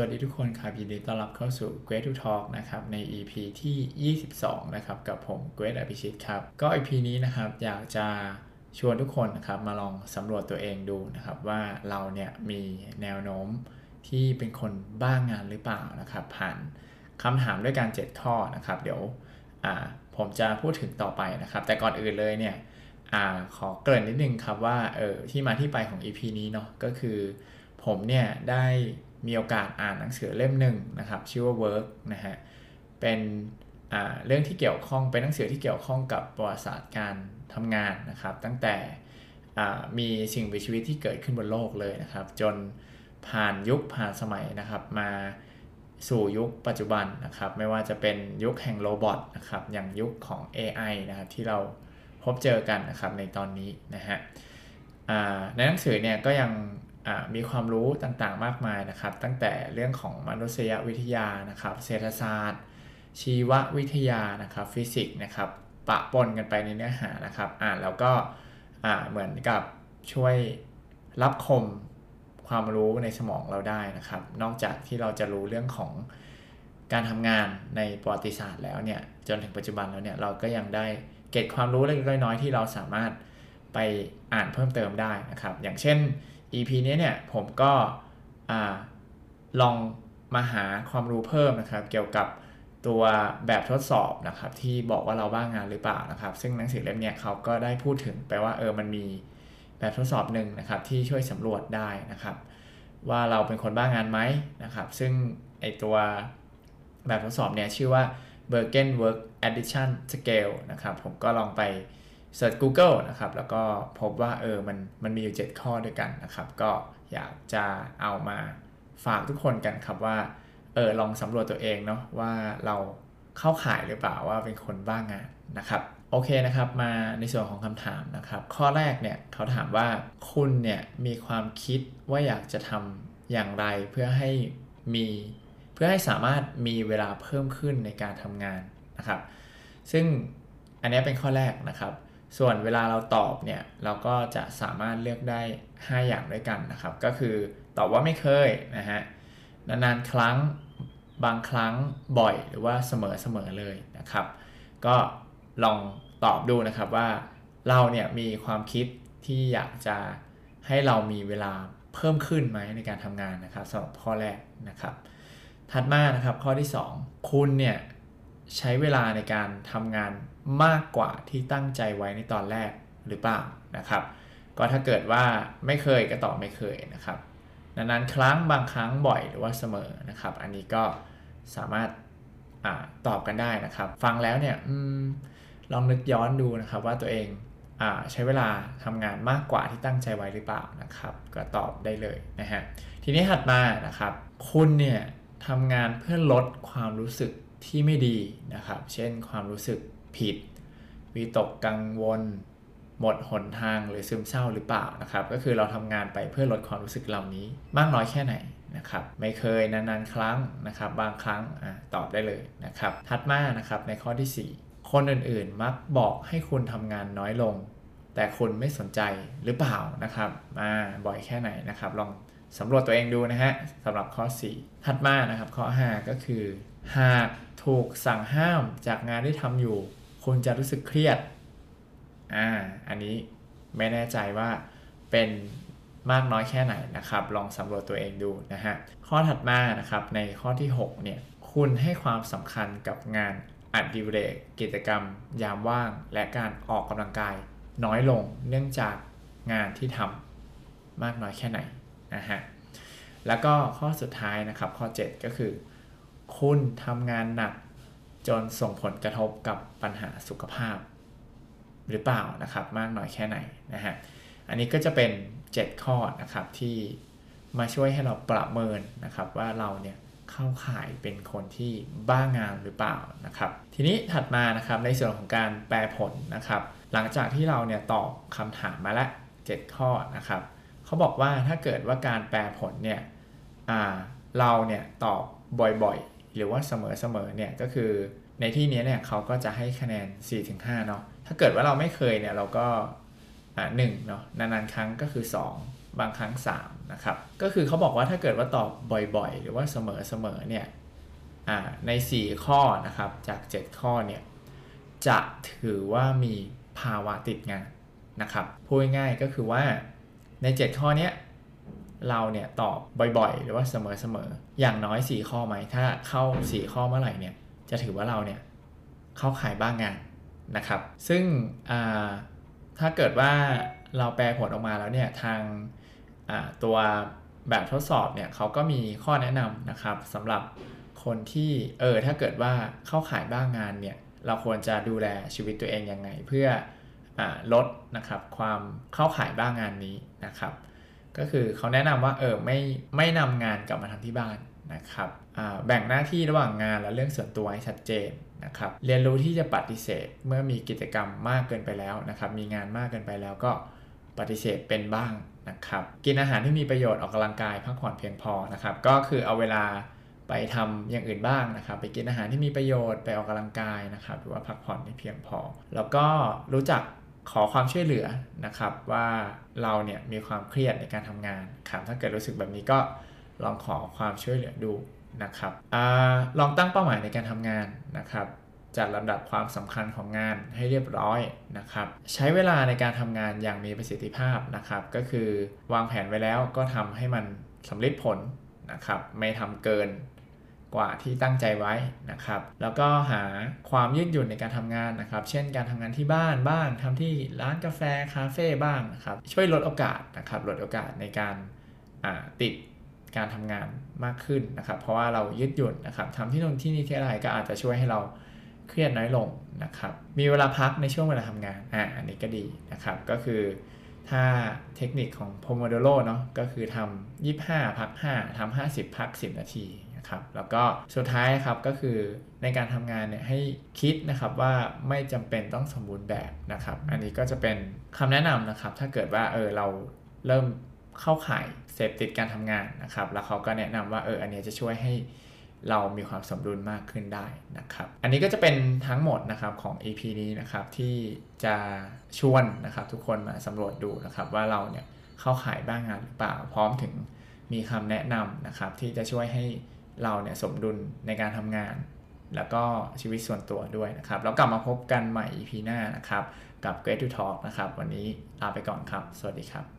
วัสดีทุกคนครับยินดีต้อนรับเข้าสู่ Great to Talk นะครับใน EP ที่ 22 นะครับกับผม Great อภิชิตครับ ก็ EP นี้นะครับอยากจะชวนทุกคนนะครับมาลองสำรวจตัวเองดูนะครับว่าเราเนี่ยมีแนวโน้มที่เป็นคนบ้างงานหรือเปล่านะครับ ผ่านคำถามด้วยการ7ข้อนะครับ เดี๋ยวผมจะพูดถึงต่อไปนะครับ แต่ก่อนอื่นเลยเนี่ยอขอเกริ่นนิดนึงครับว่าเออที่มาที่ไปของ EP นี้เนาะก็คือผมเนี่ยได้ มีโอกาสอ่านหนังสือเล่มหนึ่งนะครับชื่อว่า Work นะฮะเป็นเรื่องที่เกี่ยวข้องเป็นหนังสือที่เกี่ยวข้องกับประวัติศาสตร์การทำงานนะครับ ตั้งแต่มีสิ่งมีชีวิตที่เกิดขึ้นบนโลกเลยนะครับ จนผ่านยุคผ่านสมัยนะครับ มาสู่ยุคปัจจุบันนะครับ ไม่ว่าจะเป็นยุคแห่งโรบอทนะครับอย่างยุคของ AI นะครับที่เราพบเจอกันนะครับในตอนนี้นะฮะในหนังสือเนี่ยก็ยัง มีความรู้ต่างๆมากมายนะครับ ตั้งแต่เรื่องของมนุษยวิทยานะครับ เศรษฐศาสตร์ ชีววิทยานะครับ ฟิสิกส์นะครับปะปนกันไปในเนื้อหานะครับ อ่านแล้วก็เหมือนกับช่วยรับคมความรู้ในสมองเราได้นะครับ นอกจากที่เราจะรู้เรื่องของการทำงานในประวัติศาสตร์แล้วเนี่ยจนถึงปัจจุบันแล้วเนี่ยเราก็ยังได้เก็บความรู้เล็กๆน้อยๆที่เราสามารถไปอ่านเพิ่มเติมได้นะครับ อย่างเช่น EP นี้เนี่ยผมก็ลองมาหาความรู้เพิ่มนะครับ เกี่ยวกับตัวแบบทดสอบนะครับ ที่บอกว่าเราบ้างงานหรือเปล่านะครับ ซึ่งหนังสือเล่มนี้เขาก็ได้พูดถึงไปว่าเออมันมีแบบทดสอบหนึ่งนะครับ ที่ช่วยสำรวจได้นะครับ ว่าเราเป็นคนบ้างงานไหมนะครับ ซึ่งไอตัวแบบทดสอบเนี่ยชื่อว่า Bergen Work Addition Scale นะครับ ผมก็ลองไป เสิร์ช Google นะครับ แล้วก็พบว่าเออมันมันมีอยู่ 7 ข้อด้วยกันนะครับ ก็อยากจะเอามาฝากทุกคนกันครับว่าเออลองสำรวจตัวเองเนาะว่าเราเข้าข่ายหรือเปล่าว่าเป็นคนบ้างงานนะครับ โอเคนะครับมาในส่วนของคำถามนะครับ ข้อแรกเนี่ยเขาถามว่าคุณเนี่ยมีความคิดว่าอยากจะทำอย่างไรเพื่อให้มีเพื่อให้สามารถมีเวลาเพิ่มขึ้นในการทำงานนะครับ ซึ่งอันนี้เป็นข้อแรกนะครับ ส่วนเวลาเราตอบเนี่ยเราก็จะสามารถเลือกได้ 5 อย่างด้วยกันนะครับ ก็คือตอบว่าไม่เคยนะฮะนานๆครั้งบางครั้งบ่อยหรือว่าเสมอๆเลยนะครับ ก็ลองตอบดูนะครับว่าเราเนี่ยมีความคิดที่อยากจะให้เรามีเวลาเพิ่มขึ้นไหมในการทำงานนะครับสำหรับข้อแรกนะครับ ถัดมานะครับข้อที่ 2 คุณเนี่ยใช้เวลาในการทำงาน มากกว่าที่ตั้งใจไว้ในตอนแรกหรือเปล่านะครับ ก็ถ้าเกิดว่าไม่เคยก็ตอบไม่เคยนะครับนานๆครั้งบางครั้งบ่อยหรือว่าเสมอนะครับ อันนี้ก็สามารถอตอบกันได้นะครับ ฟังแล้วเนี่ยอลองนึกย้อนดูนะครับว่าตัวเองอใช้เวลาทำงานมากกว่าที่ตั้งใจไว้หรือเปล่านะครับ ก็ตอบได้เลยนะฮะทีนี้ถัดมานะครับ คุณเนี่ยทำงานเพื่อลดความรู้สึกที่ไม่ดีนะครับ เช่นความรู้สึก ผิด วิตกกังวล หมดหนทางหรือซึมเศร้าหรือเปล่านะครับ ก็คือเราทำงานไปเพื่อลดความรู้สึกเหล่านี้มากน้อยแค่ไหนนะครับ ไม่เคยนานๆ ครั้งนะครับ บางครั้งอตอบได้เลยนะครับ ถัดมานะครับในข้อที่ 4 คนอื่นๆ มักบอกให้คุณทำงานน้อยลง แต่คุณไม่สนใจหรือเปล่านะครับมาบ่อยแค่ไหนนะครับ ลองสำรวจตัวเองดูนะฮะสำหรับข้อ 4 ถัดมานะครับข้อ 5 ก็คือ หากถูกสั่งห้ามจากงานที่ทำอยู่ คุณจะรู้สึกเครียด อ่า อันนี้ไม่แน่ใจว่าเป็นมากน้อยแค่ไหนนะครับ ลองสำรวจตัวเองดูนะฮะ ข้อถัดมานะครับ ในข้อที่ 6 เนี่ย คุณให้ความสำคัญกับงานอดิเรกกิจกรรม ยามว่าง และการออกกำลังกายน้อยลงเนื่องจากงานที่ทำมากน้อยแค่ไหนนะฮะ แล้วก็ข้อสุดท้ายนะครับ ข้อ 7 ก็คือ คุณทำงานหนัก จนส่งผลกระทบกับปัญหาสุขภาพ หรือเปล่านะครับมากน้อยแค่ไหนนะฮะอันนี้ก็จะเป็น 7 ข้อนะครับที่มาช่วยให้เราประเมินนะครับว่าเราเนี่ยเข้าข่ายเป็นคนที่บ้างานหรือเปล่านะครับ ทีนี้ถัดมานะครับในส่วนของการแปลผลนะครับ หลังจากที่เราเนี่ยตอบคำถามมาแล้ว7ข้อนะครับเขาบอกว่าถ้าเกิดว่าการแปลผลเนี่ยเราเนี่ยตอบบ่อย หรือว่าเสมอๆเนี่ยก็คือในที่นี้เนี่ยเขาก็จะให้คะแนน 4-5เนาะถ้าเกิดว่าเราไม่เคยเนี่ยเราก็อ่าหเนาะนานๆครั้งก็คือ 2 บางครั้ง 3 นะครับ ก็คือเขาบอกว่าถ้าเกิดว่าตอบบ่อยๆ หรือว่าเสมอๆเนี่ยใน 4 ข้อนะครับจาก 7 ข้อเนี่ยจะถือว่ามีภาวะติดงานนะครับพูดง่ายก็คือว่าใน 7 ข้อนี้ เราเนี่ยตอบบ่อยๆ หรือว่าเสมอๆ อย่างน้อย 4 ข้อไหม ถ้าเข้า 4 ข้อเมื่อไหร่เนี่ย จะถือว่าเราเนี่ยเข้าขายบ้างงานนะครับ ซึ่งถ้าเกิดว่าเราแปลผลออกมาแล้วเนี่ยทางตัวแบบทดสอบเนี่ยเขาก็มีข้อแนะนำนะครับสำหรับคนที่เออถ้าเกิดว่าเข้าขายบ้างงานเนี่ยเราควรจะดูแลชีวิตตัวเองยังไง เพื่ออลดนะครับความเข้าขายบ้างงานนี้นะครับ ก็คือเขาแนะนำว่าเออไม่ไม่นำงานกลับมาทำที่บ้านนะครับแบ่งหน้าที่ระหว่างงานและเรื่องส่วนตัวให้ชัดเจนนะครับเรียนรู้ที่จะปฏิเสธเมื่อมีกิจกรรมมากเกินไปแล้วนะครับมีงานมากเกินไปแล้วก็ปฏิเสธเป็นบ้างนะครับกินอาหารที่มีประโยชน์ออกกำลังกายพักผ่อนเพียงพอนะครับก็คือเอาเวลาไปทำอย่างอื่นบ้างนะครับไปกินอาหารที่มีประโยชน์ไปออกกำลังกายนะครับหรือว่าพักผ่อนให้เพียงพอ แล้วก็รู้จัก ขอความช่วยเหลือนะครับว่าเราเนี่ยมีความเครียดในการทำงานครับถ้าเกิดรู้สึกแบบนี้ก็ลองขอความช่วยเหลือดูนะครับอลองตั้งเป้าหมายในการทำงานนะครับจัดลำดับความสำคัญของงานให้เรียบร้อยนะครับใช้เวลาในการทำงานอย่างมีประสิทธิภาพนะครับ ก็คือวางแผนไว้แล้วก็ทำให้มันสำเร็จผลนะครับไม่ทำเกิน กว่าที่ตั้งใจไว้นะครับ แล้วก็หาความยืดหยุ่นในการทำงานนะครับ เช่นการทำงานที่บ้านบ้างทำที่ร้านกาแฟคาเฟ่บ้างนะครับ ช่วยลดโอกาสนะครับ ลดโอกาสในการติดการทำงานมากขึ้นนะครับ เพราะว่าเรายืดหยุ่นนะครับทำที่นู่นที่นี่ที่อะไรก็อาจจะช่วยให้เราเครียดน้อยลงนะครับ มีเวลาพักในช่วงเวลาทำงาน อ่า อันนี้ก็ดีนะครับ ก็คือถ้าเทคนิคของ Pomodoro เนาะ ก็คือทำ25 พัก 5ทำ50 พัก 10 นาที นะครับแล้วก็สุดท้ายครับก็คือในการทำงานเนี่ยให้คิดนะครับว่าไม่จำเป็นต้องสมบูรณ์แบบนะครับอันนี้ก็จะเป็นคำแนะนำนะครับถ้าเกิดว่าเออเราเริ่มเข้าข่ายเสพติดการทำงานนะครับแล้วเขาก็แนะนำว่าเอออันนี้จะช่วยให้เรามีความสมดุลมากขึ้นได้นะครับ อันนี้ก็จะเป็นทั้งหมดนะครับของ EP นี้นะครับที่จะชวนนะครับทุกคนมาสำรวจดูนะครับว่าเราเนี่ยเข้าขายบ้างงานหรือเปล่า พร้อมถึงมีคำแนะนำนะครับที่จะช่วยให้ เราเนี่ยสมดุลในการทำงาน แล้วก็ชีวิตส่วนตัวด้วยนะครับ แล้วกลับมาพบกันใหม่ EP หน้านะครับ กับ Great to Talk นะครับ วันนี้ลาไปก่อนครับ สวัสดีครับ